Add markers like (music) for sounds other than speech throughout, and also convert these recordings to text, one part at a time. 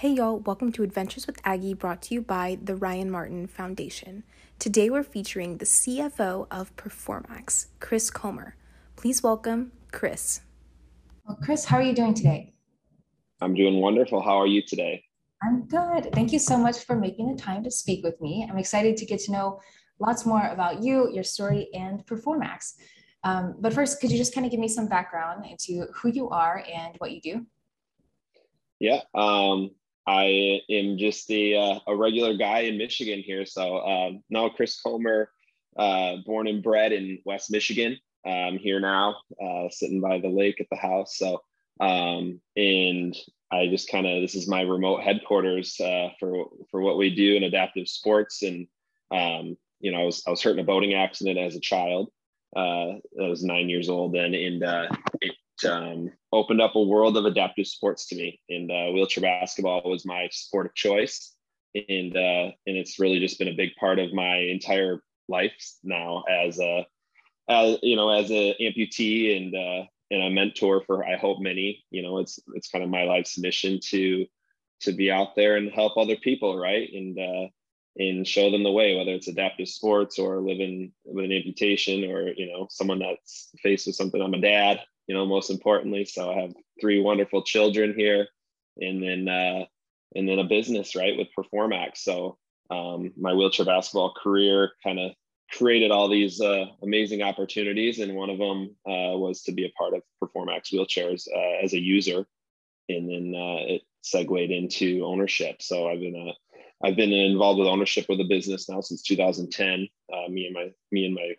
Hey y'all, welcome to Adventures with Aggie brought to you by the Ryan Martin Foundation. Today we're featuring the CFO of Performax, Chris Comer. Please welcome Chris. Well, Chris, how are you doing today? I'm doing wonderful. How are you today? I'm good. Thank you so much for making the time to speak with me. I'm excited to get to know lots more about you, your story, and Performax. Um, but first, could you just kind of give me some background into who you are and what you do? Yeah, um, I am just a, uh, a regular guy in Michigan here. So um, now Chris Comer, uh, born and bred in West Michigan. I'm here now, uh, sitting by the lake at the house. So, um, and I just kind of, this is my remote headquarters uh, for, for what we do in adaptive sports. And, um, you know, I was, I was hurt in a boating accident as a child. Uh, I was nine years old then. And uh, it um, opened up a world of adaptive sports to me. And uh, wheelchair basketball was my sport of choice, and uh, and it's really just been a big part of my entire life now as a as you know as a amputee and uh, and a mentor for I hope many. You know, it's it's kind of my life's mission to to be out there and help other people, right? And uh, and show them the way, whether it's adaptive sports or living with an amputation or you know someone that's faced with something. I'm a dad, you know, most importantly. So I have three wonderful children here, and then uh, and then a business, right, with Performax. So um, my wheelchair basketball career kind of created all these uh, amazing opportunities, and one of them uh, was to be a part of Performax wheelchairs uh, as a user, and then uh, it segued into ownership. So I've been a I've been involved with ownership of the business now since 2010. Uh, me and my me and my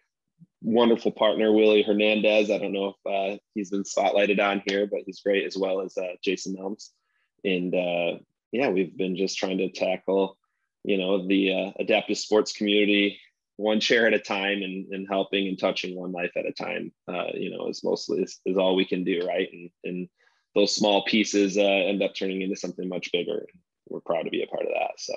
wonderful partner Willie Hernandez. I don't know if uh, he's been spotlighted on here, but he's great as well as uh, Jason Elms. And uh, yeah, we've been just trying to tackle, you know, the uh, adaptive sports community one chair at a time and, and helping and touching one life at a time. Uh, you know, is mostly is, is all we can do, right? And and those small pieces uh, end up turning into something much bigger. We're proud to be a part of that. So.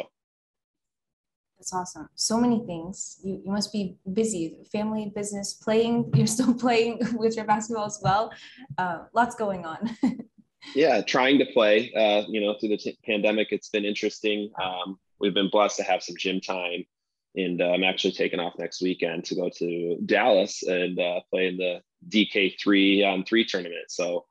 That's awesome. So many things. You, you must be busy, family, business, playing. (laughs) You're still playing with your basketball as well. Uh, lots going on. (laughs) yeah, trying to play. Uh, you know, through the t- pandemic, it's been interesting. Um, we've been blessed to have some gym time, and uh, I'm actually taking off next weekend to go to Dallas and uh, play in the DK three on three tournament. So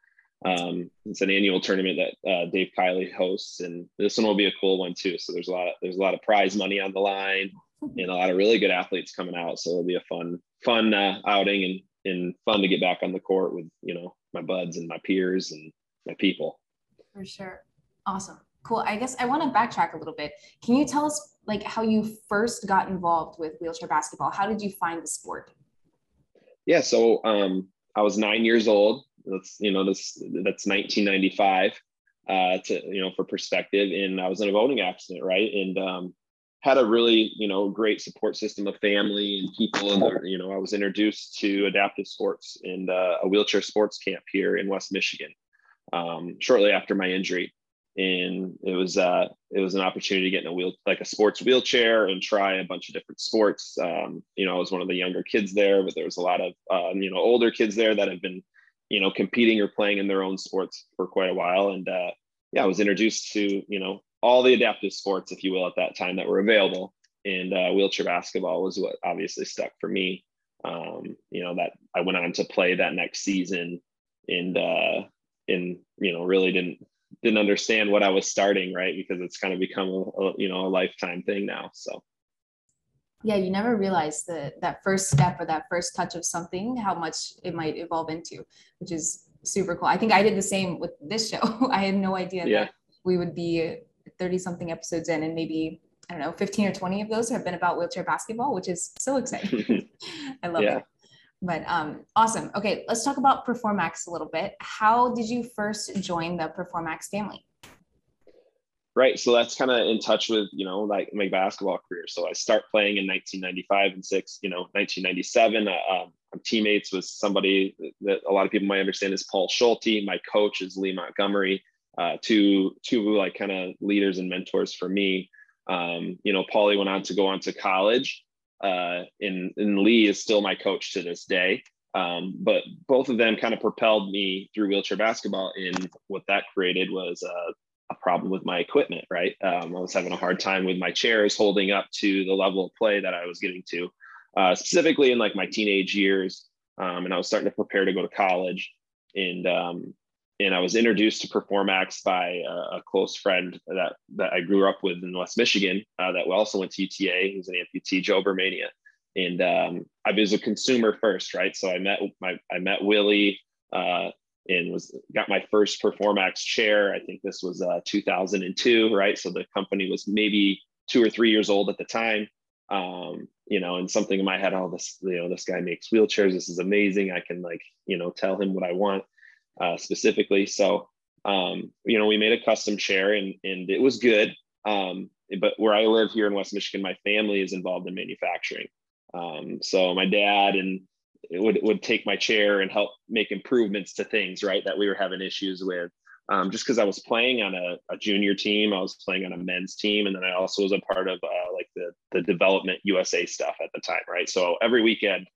um, it's an annual tournament that uh, Dave Kiley hosts, and this one will be a cool one too. So there's a lot of there's a lot of prize money on the line, and a lot of really good athletes coming out. So it'll be a fun fun uh, outing and and fun to get back on the court with you know my buds and my peers and my people. For sure, awesome, cool. I guess I want to backtrack a little bit. Can you tell us like how you first got involved with wheelchair basketball? How did you find the sport? Yeah, so um, I was nine years old that's you know this that's 1995 uh, to you know for perspective. And I was in a boating accident, right? And um, had a really you know great support system of family and people. And you know I was introduced to adaptive sports and uh, a wheelchair sports camp here in West Michigan um, shortly after my injury. And it was uh, it was an opportunity to get in a wheel like a sports wheelchair and try a bunch of different sports. Um, you know, I was one of the younger kids there, but there was a lot of um, you know older kids there that have been you know, competing or playing in their own sports for quite a while. And uh, yeah, I was introduced to, you know, all the adaptive sports, if you will, at that time that were available. And uh, wheelchair basketball was what obviously stuck for me. Um, you know, that I went on to play that next season and, uh, and, you know, really didn't, didn't understand what I was starting, right? Because it's kind of become a, a you know, a lifetime thing now. So yeah you never realize that that first step or that first touch of something how much it might evolve into which is super cool. I think i did the same with this show. (laughs) I had no idea yeah. that we would be 30 something episodes in and maybe i don't know 15 or 20 of those have been about wheelchair basketball which is so exciting. (laughs) (laughs) I love yeah. it. But um, awesome. Okay let's talk about performax a little bit. How did you first join the performax family right so that's kind of in touch with you know like my basketball career. So i start playing in 1995 and six you know 1997 uh, um, i'm teammates with somebody that a lot of people might understand is paul schulte. My coach is lee montgomery uh, two two like kind of leaders and mentors for me. Um, you know paulie went on to go on to college uh, and, and lee is still my coach to this day. Um, but both of them kind of propelled me through wheelchair basketball and what that created was uh, a problem with my equipment, right? Um, I was having a hard time with my chairs holding up to the level of play that I was getting to, uh, specifically in like my teenage years. Um, and I was starting to prepare to go to college. And um, and I was introduced to Performax by a, a, close friend that that I grew up with in West Michigan uh, that also went to UTA. He's an amputee, Joe Bermania. And um, I was a consumer first, right? So I met my I met Willie uh, and was got my first Performax chair. I think this was uh, 2002, right? So the company was maybe two or three years old at the time. Um, you know, and something in my head, oh, this, you know, this guy makes wheelchairs. This is amazing. I can like, you know, tell him what I want uh, specifically. So, um, you know, we made a custom chair and and it was good. Um, but where I live here in West Michigan, my family is involved in manufacturing. Um, so my dad and would would take my chair and help make improvements to things right that we were having issues with um, just because I was playing on a, a, junior team, I was playing on a men's team, and then I also was a part of uh, like the the development USA stuff at the time, right? So every weekend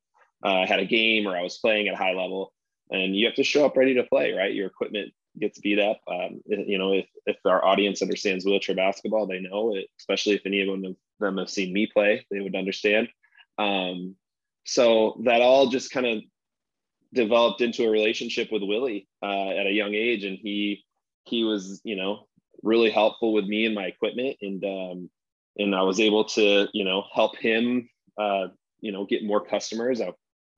uh, I had a game or I was playing at a high level, and you have to show up ready to play, right? Your equipment gets beat up. Um, you know, if if our audience understands wheelchair basketball, they know it. Especially if any of them have seen me play, they would understand. Um, so that all just kind of developed into a relationship with Willie uh, at a young age, and he he was you know really helpful with me and my equipment, and um, and I was able to you know help him uh, you know get more customers. I,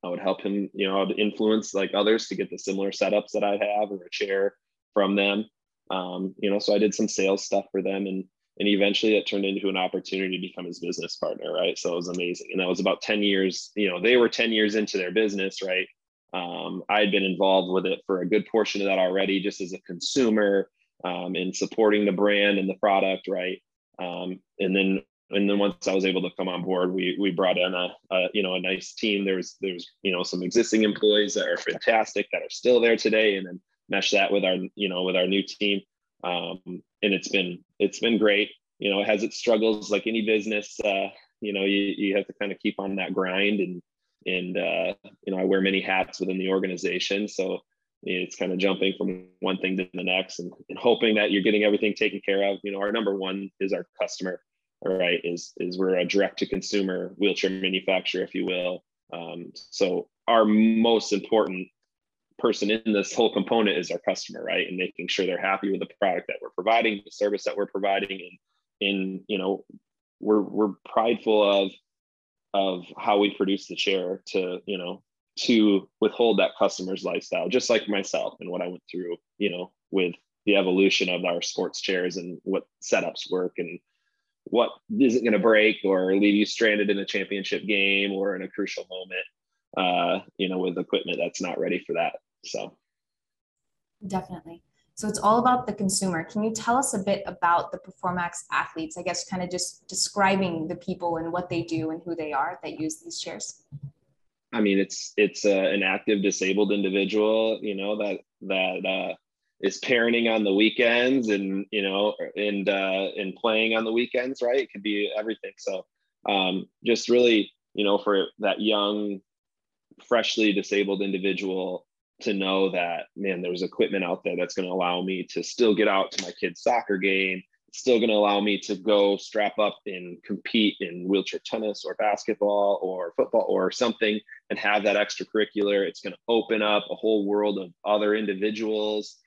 I would help him you know influence like others to get the similar setups that I have or a chair from them. Um, you know, so I did some sales stuff for them, and and eventually it turned into an opportunity to become his business partner right? So it was amazing. And that was about 10 years you know they were 10 years into their business right? Um, i had been involved with it for a good portion of that already just as a consumer um, in supporting the brand and the product right? Um, and then and then once I was able to come on board, we we brought in a, a, you know a nice team. There's there's you know some existing employees that are fantastic that are still there today, and then mesh that with our you know with our new team. Um, and it's been it's been great. You know, it has its struggles like any business. Uh, you know, you you have to kind of keep on that grind, and and uh, you know, I wear many hats within the organization, so it's kind of jumping from one thing to the next, and, and hoping that you're getting everything taken care of. You know, our number one is our customer. All right, is is we're a direct to consumer wheelchair manufacturer, if you will. Um, so our most important person in this whole component is our customer, right? And making sure they're happy with the product that we're providing, the service that we're providing, and in you know, we're we're prideful of of how we produce the chair to you know to withhold that customer's lifestyle, just like myself and what I went through, you know, with the evolution of our sports chairs and what setups work and what isn't going to break or leave you stranded in a championship game or in a crucial moment uh, you know, with equipment that's not ready for that. So definitely. So it's all about the consumer. Can you tell us a bit about the Performax athletes? I guess kind of just describing the people and what they do and who they are that use these chairs. I mean, it's it's uh, an active disabled individual, you know, that that uh, is parenting on the weekends and you know and uh, and playing on the weekends, right? It could be everything. So um, just really, you know, for that young, freshly disabled individual to know that man there's equipment out there that's going to allow me to still get out to my kid's soccer game. Still going to allow me to go strap up and compete in wheelchair tennis or basketball or football or something and have that extracurricular. It's going to open up a whole world of other individuals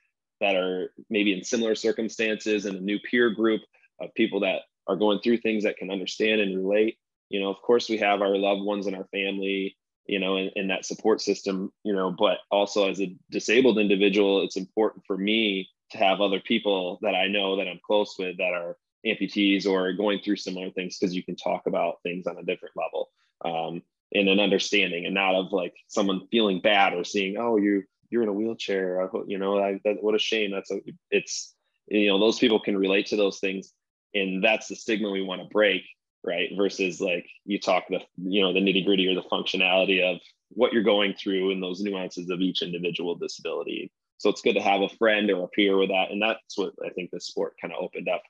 that are maybe in similar circumstances and a new peer group of people that are going through things that can understand and relate. You know of course we have our loved ones and our family you know, in, in that support system, you know, but also as a disabled individual, it's important for me to have other people that I know that I'm close with that are amputees or going through similar things because you can talk about things on a different level um, in an understanding and not of like someone feeling bad or seeing, oh, you you're in a wheelchair, you know, I, that, what a shame. That's a, it's, you know, those people can relate to those things. And that's the stigma we want to break right? Versus like you talk the you know the nitty gritty or the functionality of what you're going through and those nuances of each individual disability. So it's good to have a friend or a peer with that and that's what i think the sport kind of opened up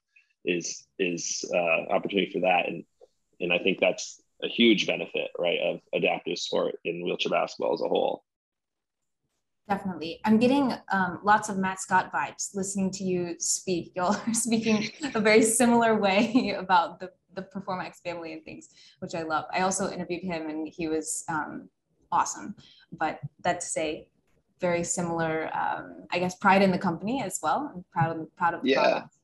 is is uh, opportunity for that. And and i think that's a huge benefit right of adaptive sport in wheelchair basketball as a whole Definitely. I'm getting um, lots of Matt Scott vibes listening to you speak. (laughs) Y'all are speaking a very similar way (laughs) about the, the Performax family and things, which I love. I also interviewed him and he was um, awesome. But that's to say, very similar, um, I guess, pride in the company as well. I'm proud of, proud of the yeah. Product.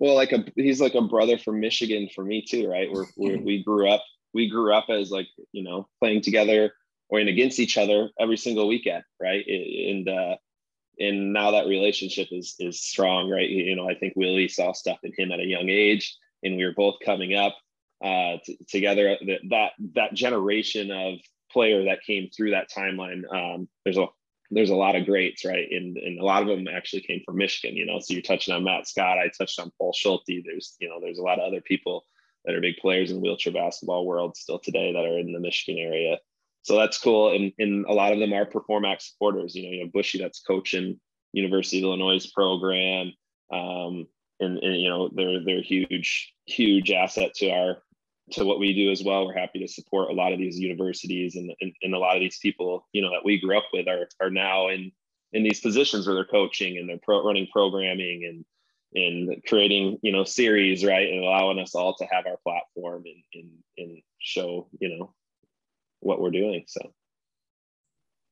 Well, like a, he's like a brother from Michigan for me too, right? We're, we're (laughs) we grew up, we grew up as like, you know, playing together or in against each other every single weekend, right? And uh, and now that relationship is is strong, right? You know, I think Willie saw stuff in him at a young age, and we were both coming up uh, t- together. That that that generation of player that came through that timeline. Um, there's a there's a lot of greats, right? And, and a lot of them actually came from Michigan, you know. So you're touching on Matt Scott. I touched on Paul Schulte. There's, you know, there's a lot of other people that are big players in wheelchair basketball world still today that are in the Michigan area so that's cool. And, and a lot of them are Performax supporters. You know, you have Bushy that's coaching University of Illinois program. Um, and, and, you know, they're, they're huge, huge asset to our, to what we do as well. We're happy to support a lot of these universities and, and, and a lot of these people, you know, that we grew up with are, are now in, in these positions where they're coaching and they're pro, running programming and, and creating, you know, series, right. And allowing us all to have our platform and, and, and show, you know, what we're doing. So.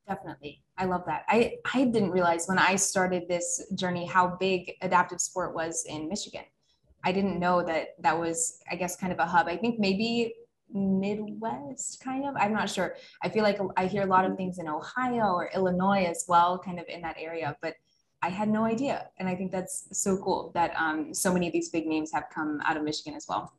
Definitely. I love that. I i didn't realize when i started this journey how big adaptive sport was in michigan. I didn't know that that was i guess kind of a hub. I think maybe midwest kind of? I'm not sure. I feel like i hear a lot of things in ohio or illinois as well kind of in that area but i had no idea. And i think that's so cool that um, so many of these big names have come out of michigan as well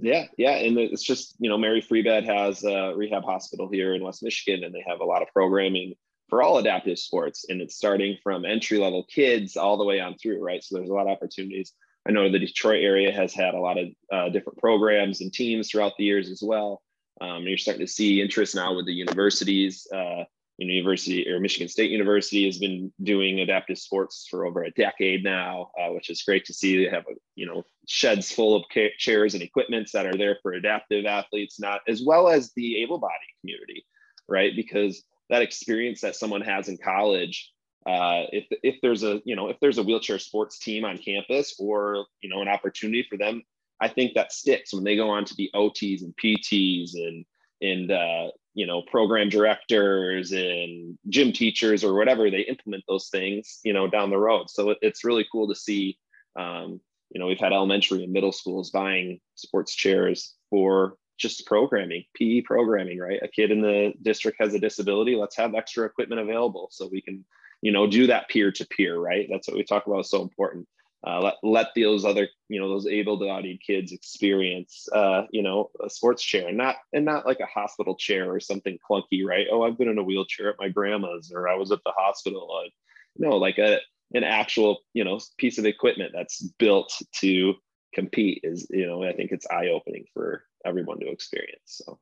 yeah, yeah, and it's just you know Mary Free Bed has a rehab hospital here in West Michigan, and they have a lot of programming for all adaptive sports, and it's starting from entry level kids all the way on through, right? So there's a lot of opportunities. I know the Detroit area has had a lot of uh, different programs and teams throughout the years as well. Um, you're starting to see interest now with the universities. Uh, University or Michigan State University has been doing adaptive sports for over a decade now, uh, which is great to see. They have a, you know sheds full of chairs and equipments that are there for adaptive athletes, not as well as the able-bodied community, right? Because that experience that someone has in college, uh, if if there's a you know if there's a wheelchair sports team on campus or you know an opportunity for them, I think that sticks when they go on to be OTs and PTs and and uh, you know program directors and gym teachers or whatever they implement those things you know down the road. So it's really cool to see um, you know we've had elementary and middle schools buying sports chairs for just programming pe programming right? A kid in the district has a disability let's have extra equipment available so we can you know do that peer to peer right? That's what we talk about is so important uh, let, let those other you know those able-bodied kids experience uh, you know a sports chair and not and not like a hospital chair or something clunky right? Oh i've been in a wheelchair at my grandma's or i was at the hospital. Uh, no like a an actual you know piece of equipment that's built to compete is you know i think it's eye-opening for everyone to experience so.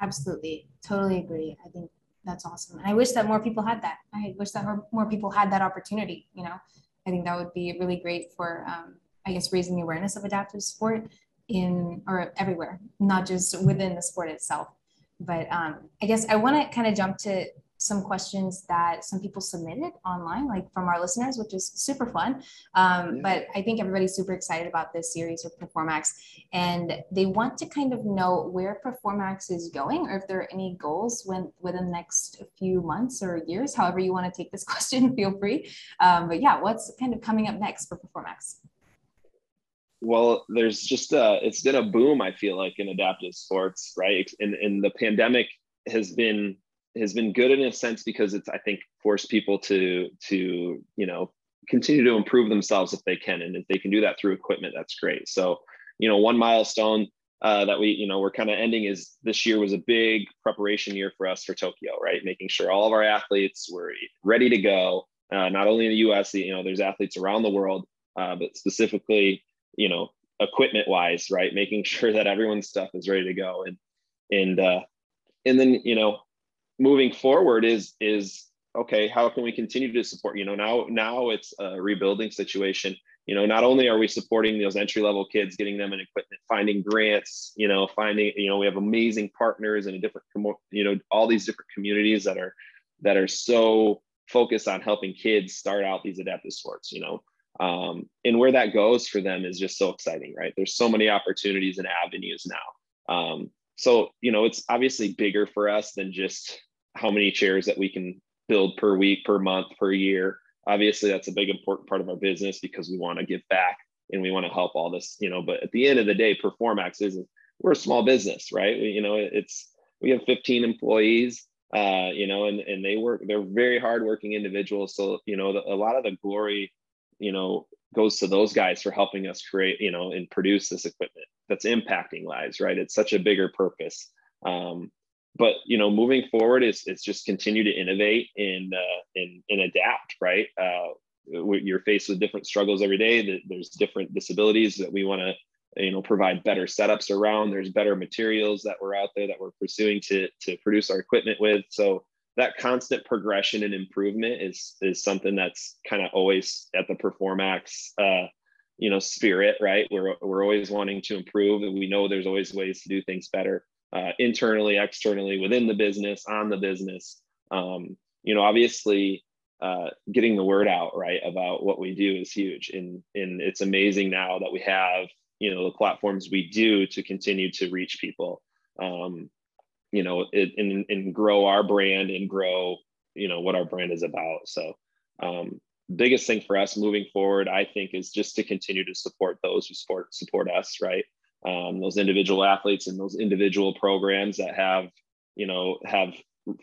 Absolutely. Totally agree. I think that's awesome. And i wish that more people had that. I wish that more, more people had that opportunity you know I think that would be really great for, um, I guess, raising the awareness of adaptive sport in or everywhere, not just within the sport itself. But um, I guess I want to kind of jump to some questions that some people submitted online, like from our listeners, which is super fun. Um, but I think everybody's super excited about this series with Performax, and they want to kind of know where Performax is going, or if there are any goals when within the next few months or years. However, you want to take this (laughs) question, feel free. Um, but yeah, what's kind of coming up next for Performax? well there's just a it's been a boom i feel like in adaptive sports right and, and the pandemic has been has been good in a sense because it's I think forced people to to you know continue to improve themselves if they can, and if they can do that through equipment, that's great. So you know one milestone uh, that we you know we're kind of ending is this year was a big preparation year for us for Tokyo, right? Making sure all of our athletes were ready to go. Uh, not only in the U.S., you know, there's athletes around the world, uh, but specifically, you know, equipment wise, right? Making (laughs) sure that everyone's stuff is ready to go, and and uh, and then you know moving forward is is okay how can we continue to support you know now now it's a rebuilding situation you know not only are we supporting those entry level kids getting them in equipment finding grants you know finding you know we have amazing partners and a different you know all these different communities that are that are so focused on helping kids start out these adaptive sports, you know. Um, and where that goes for them is just so exciting, right? There's so many opportunities and avenues now. Um, so, you know, it's obviously bigger for us than just how many chairs that we can build per week, per month, per year. Obviously, that's a big important part of our business because we want to give back and we want to help all this, you know. But at the end of the day, Performax is we're a small business, right? We, you know, it's we have 15 employees, uh, you know, and and they work. They're very hardworking individuals. So you know, the, a lot of the glory, you know, goes to those guys for helping us create, you know, and produce this equipment that's impacting lives, right? It's such a bigger purpose. Um, but you know, moving forward is it's just continue to innovate and uh, and and adapt, right? Uh, you're faced with different struggles every day. That There's different disabilities that we want to you know provide better setups around there's better materials that we're out there that we're pursuing to to produce our equipment with so that constant progression and improvement is is something that's kind of always at the performax uh you know spirit right we're, we're always wanting to improve and we know there's always ways to do things better uh, internally, externally, within the business, on the business. Um, you know, obviously, uh, getting the word out right about what we do is huge, and and it's amazing now that we have you know the platforms we do to continue to reach people. Um, you know, it, and and grow our brand and grow you know what our brand is about. So. Um, biggest thing for us moving forward i think is just to continue to support those who support support us right? Um, those individual athletes and those individual programs that have you know have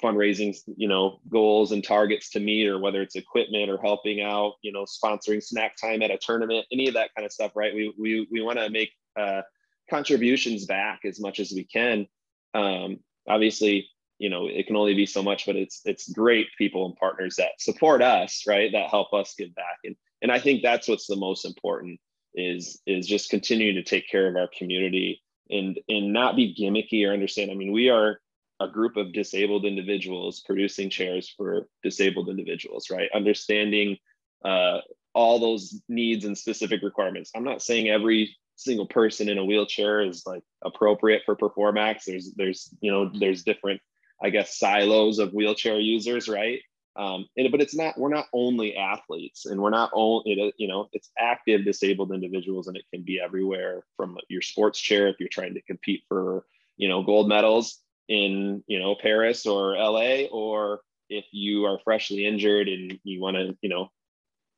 fundraising you know goals and targets to meet or whether it's equipment or helping out you know sponsoring snack time at a tournament any of that kind of stuff right? We we, we want to make uh, contributions back as much as we can. Um, obviously you know it can only be so much but it's it's great people and partners that support us right that help us give back and and i think that's what's the most important is is just continuing to take care of our community and and not be gimmicky or understand. I mean, we are a group of disabled individuals producing chairs for disabled individuals, right? Understanding uh, all those needs and specific requirements. I'm not saying every single person in a wheelchair is like appropriate for Performax. There's there's you know there's different I guess silos of wheelchair users, right? um, and, but it's not we're not only athletes and we're not only you know it's active disabled individuals and it can be everywhere from your sports chair if you're trying to compete for you know gold medals in you know paris or la or if you are freshly injured and you want to you know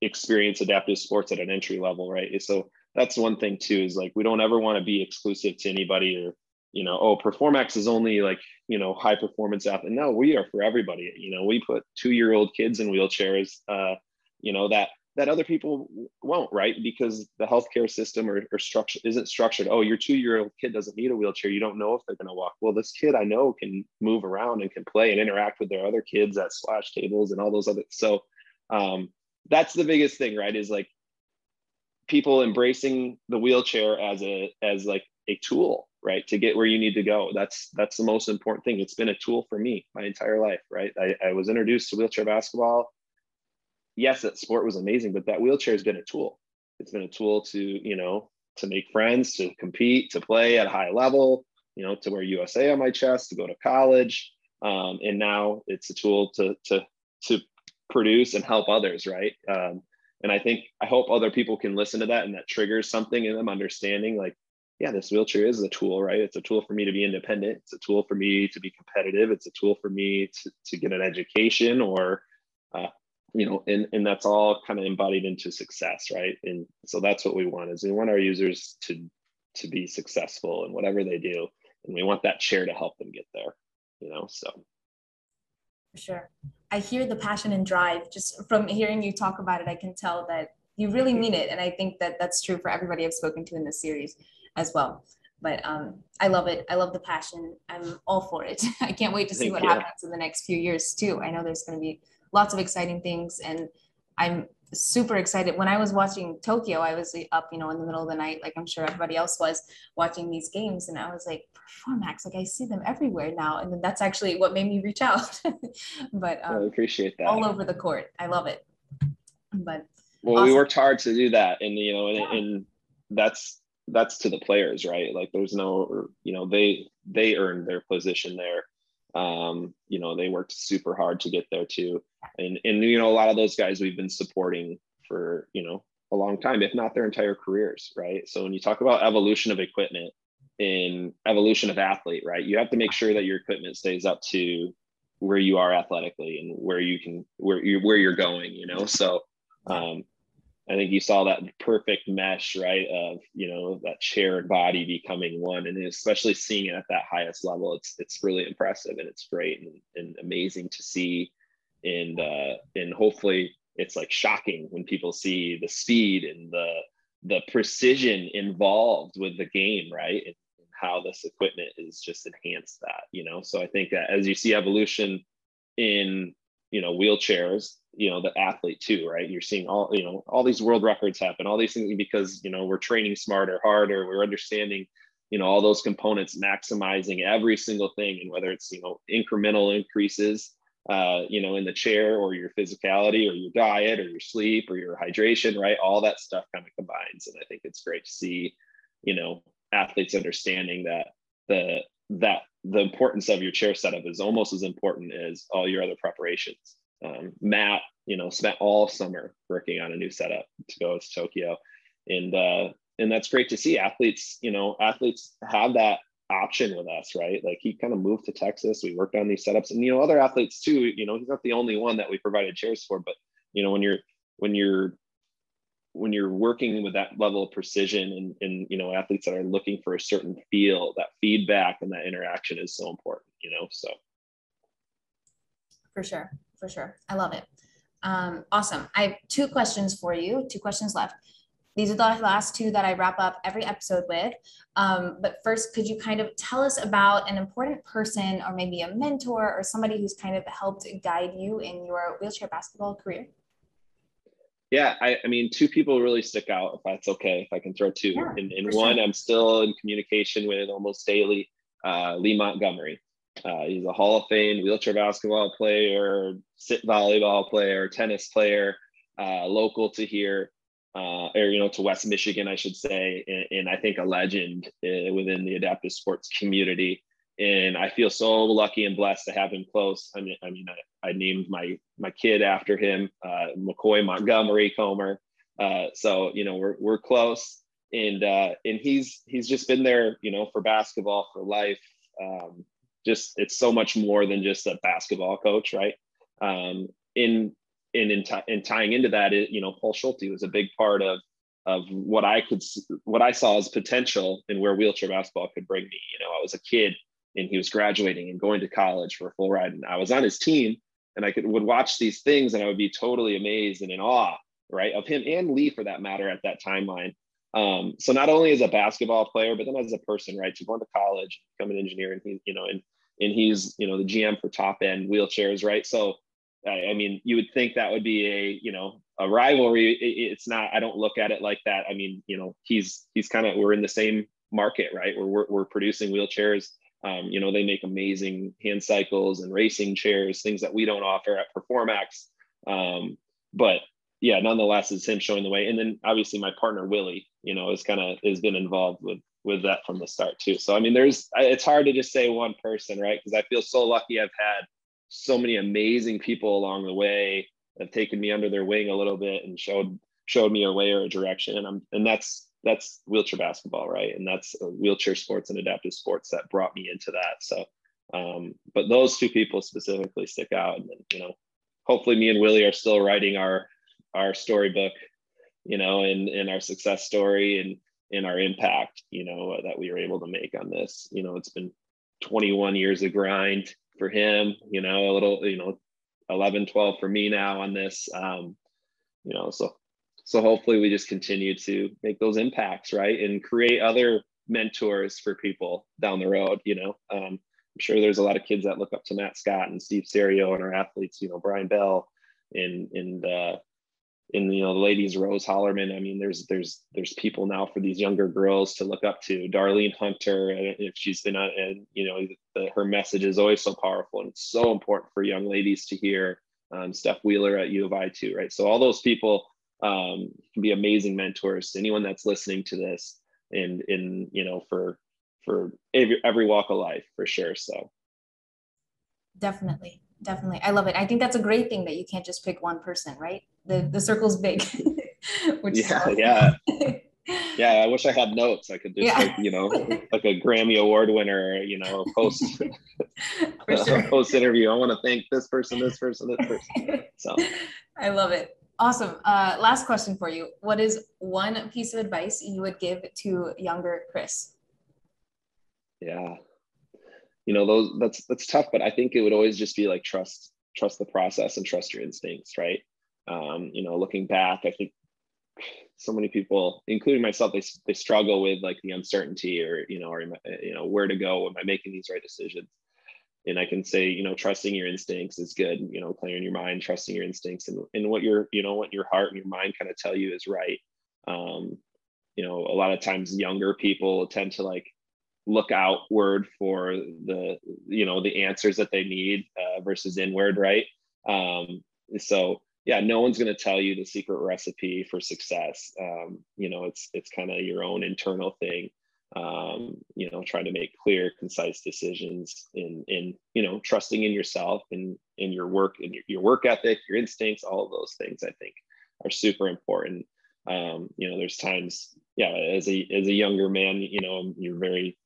experience adaptive sports at an entry level right so that's one thing too is like we don't ever want to be exclusive to anybody or you know, oh, Performax is only like, you know, high performance athlete. No, we are for everybody. You know, we put two year old kids in wheelchairs, uh, you know, that that other people won't, right? Because the healthcare system or, or structure isn't structured. Oh, your two year old kid doesn't need a wheelchair. You don't know if they're going to walk. Well, this kid I know can move around and can play and interact with their other kids at slash tables and all those other. So um, that's the biggest thing, right? Is like people embracing the wheelchair as a as like a tool right to get where you need to go. That's that's the most important thing. It's been a tool for me my entire life right? I, I was introduced to wheelchair basketball. Yes that sport was amazing but that wheelchair has been a tool. It's been a tool to you know to make friends to compete to play at a high level you know to wear usa on my chest to go to college. Um, and now it's a tool to to to produce and help others right? Um, and i think i hope other people can listen to that and that triggers something in them understanding like yeah, this wheelchair is a tool, right? It's a tool for me to be independent. It's a tool for me to be competitive. It's a tool for me to, to get an education or, uh, you know, and, and that's all kind of embodied into success, right? And so that's what we want is we want our users to, to be successful in whatever they do. And we want that chair to help them get there, you know, so. For sure. I hear the passion and drive just from hearing you talk about it. I can tell that you really mean it. And I think that that's true for everybody I've spoken to in this series as well. But um, I love it. I love the passion. I'm all for it. (laughs) I can't wait to see Thank what you. happens in the next few years too. I know there's going to be lots of exciting things, and I'm super excited. When I was watching Tokyo, I was up, you know, in the middle of the night, like I'm sure everybody else was watching these games. And I was like, Performax, like I see them everywhere now. And then that's actually what made me reach out. (laughs) but um, I appreciate that. All over the court. I love it. But well, awesome. we worked hard to do that. And, you know, and, yeah. and that's that's to the players, right? Like there's no, you know, they they earned their position there. Um, you know, they worked super hard to get there too. And and you know, a lot of those guys we've been supporting for, you know, a long time, if not their entire careers, right? So when you talk about evolution of equipment in evolution of athlete, right? You have to make sure that your equipment stays up to where you are athletically and where you can where you where you're going, you know. So um I think you saw that perfect mesh, right? Of you know that shared body becoming one, and especially seeing it at that highest level, it's it's really impressive and it's great and, and amazing to see, and uh, and hopefully it's like shocking when people see the speed and the the precision involved with the game, right? And how this equipment is just enhanced that, you know. So I think that as you see evolution in you know wheelchairs you know the athlete too right? You're seeing all you know all these world records happen all these things because you know we're training smarter harder we're understanding you know all those components maximizing every single thing. And whether it's you know incremental increases uh, you know in the chair or your physicality or your diet or your sleep or your hydration right? All that stuff kind of combines. And i think it's great to see you know athletes understanding that the that the importance of your chair setup is almost as important as all your other preparations um, Matt, you know, spent all summer working on a new setup to go to Tokyo, and uh, and that's great to see. Athletes, you know, athletes have that option with us, right? Like he kind of moved to Texas. We worked on these setups, and you know, other athletes too. You know, he's not the only one that we provided chairs for, but you know, when you're when you're when you're working with that level of precision and, and you know athletes that are looking for a certain feel that feedback and that interaction is so important you know so for sure for sure. I love it. Um, awesome. I have two questions for you, two questions left. These are the last two that I wrap up every episode with. Um, but first, could you kind of tell us about an important person or maybe a mentor or somebody who's kind of helped guide you in your wheelchair basketball career? Yeah, I, I mean, two people really stick out, if that's okay, if I can throw two. Yeah, in, in one, sure. I'm still in communication with almost daily, uh, Lee Montgomery. Uh, he's a Hall of Fame wheelchair basketball player, sit volleyball player, tennis player, uh, local to here, uh, or you know, to West Michigan, I should say, and, and I think a legend uh, within the adaptive sports community. And I feel so lucky and blessed to have him close. I mean, I mean, I, I named my my kid after him, uh, McCoy Montgomery Comer. Uh, so you know, we're we're close, and and he's he's just been there, you know, for basketball for life. Um, just it's so much more than just a basketball coach, right? Um, in in in, t- in tying into that, it, you know, Paul Schulte was a big part of of what I could what I saw as potential and where wheelchair basketball could bring me. You know, I was a kid and he was graduating and going to college for a full ride, and I was on his team, and I could would watch these things and I would be totally amazed and in awe, right, of him and Lee for that matter at that timeline. Um, so not only as a basketball player, but then as a person, right? To go to college, become an engineer, and he, you know, and and he's you know the GM for top end wheelchairs, right? So I, I mean, you would think that would be a you know a rivalry. It, it's not. I don't look at it like that. I mean, you know, he's he's kind of we're in the same market, right? Where we're we're producing wheelchairs. Um, you know, they make amazing hand cycles and racing chairs, things that we don't offer at Performax. Um, but yeah, nonetheless, it's him showing the way. And then obviously my partner Willie, you know, is kind of has been involved with with that from the start too. So I mean, there's it's hard to just say one person, right? Because I feel so lucky I've had so many amazing people along the way that have taken me under their wing a little bit and showed showed me a way or a direction. And I'm and that's that's wheelchair basketball, right? And that's wheelchair sports and adaptive sports that brought me into that. So, um, but those two people specifically stick out, and you know, hopefully, me and Willie are still writing our our storybook, you know, and in our success story and in our impact, you know, that we were able to make on this. You know, it's been 21 years of grind for him, you know, a little, you know, 11, 12 for me now on this. Um, you know, so so hopefully we just continue to make those impacts, right? And create other mentors for people down the road, you know. Um, I'm sure there's a lot of kids that look up to Matt Scott and Steve Serio and our athletes, you know, Brian Bell and and uh, and you know the ladies rose hollermann i mean there's there's there's people now for these younger girls to look up to darlene hunter and if she's been on and you know the, her message is always so powerful and it's so important for young ladies to hear um, steph wheeler at u of i too right so all those people um, can be amazing mentors to anyone that's listening to this and in you know for for every, every walk of life for sure so Definitely. Definitely. I love it. I think that's a great thing that you can't just pick one person, right? The the circle's big. (laughs) Which yeah, yeah. (laughs) yeah, I wish I had notes. I could just yeah. like, you know, like a Grammy Award winner, you know, post (laughs) sure. post interview. I want to thank this person, this person, this person. So I love it. Awesome. Uh, last question for you. What is one piece of advice you would give to younger Chris? Yeah. You know, those that's that's tough, but I think it would always just be like trust, trust the process and trust your instincts, right? Um, you know, looking back, I think so many people, including myself, they, they struggle with like the uncertainty or, you know, or, you know, where to go. Am I making these right decisions? And I can say, you know, trusting your instincts is good, you know, clearing your mind, trusting your instincts and, and what your, you know, what your heart and your mind kind of tell you is right. Um, you know, a lot of times younger people tend to like look outward for the, you know, the answers that they need uh, versus inward, right? Um, so yeah, no one's going to tell you the secret recipe for success. Um, you know, it's it's kind of your own internal thing. Um, you know, trying to make clear, concise decisions in in you know trusting in yourself and in your work and your, your work ethic, your instincts, all of those things. I think are super important. Um, you know, there's times, yeah, as a as a younger man, you know, you're very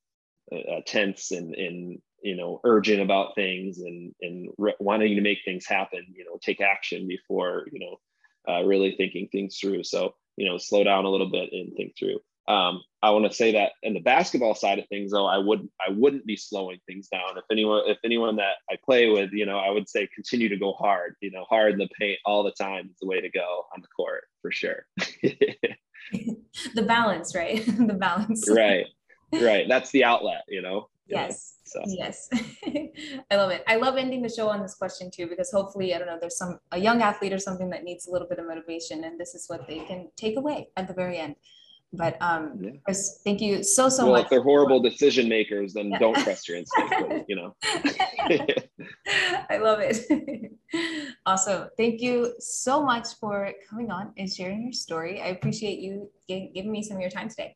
uh, tense and and you know urgent about things and and re- wanting to make things happen you know take action before you know uh, really thinking things through so you know slow down a little bit and think through um, i want to say that in the basketball side of things though i wouldn't i wouldn't be slowing things down. If anyone if anyone that i play with you know i would say continue to go hard you know hard in the paint all the time is the way to go on the court for sure. (laughs) The balance right? (laughs) The balance. Right right. That's the outlet you know yes so. yes, (laughs) I love it. I love ending the show on this question too, because hopefully, I don't know, there's some a young athlete or something that needs a little bit of motivation, and this is what they can take away at the very end. But um, yeah. Chris, thank you so so well, much. If they're horrible decision makers, then yeah. (laughs) don't trust your instinct. you know. (laughs) I love it. (laughs) awesome. Thank you so much for coming on and sharing your story. I appreciate you giving me some of your time today.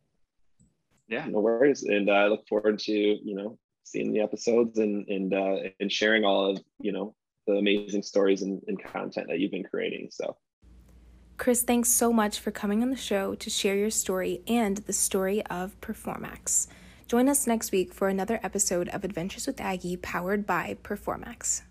Yeah, no worries. And I look forward to, you know, seeing the episodes and and uh, and sharing all of you know the amazing stories and, and content that you've been creating. So. Chris, thanks so much for coming on the show to share your story and the story of Performax. Join us next week for another episode of Adventures with Aggie powered by Performax.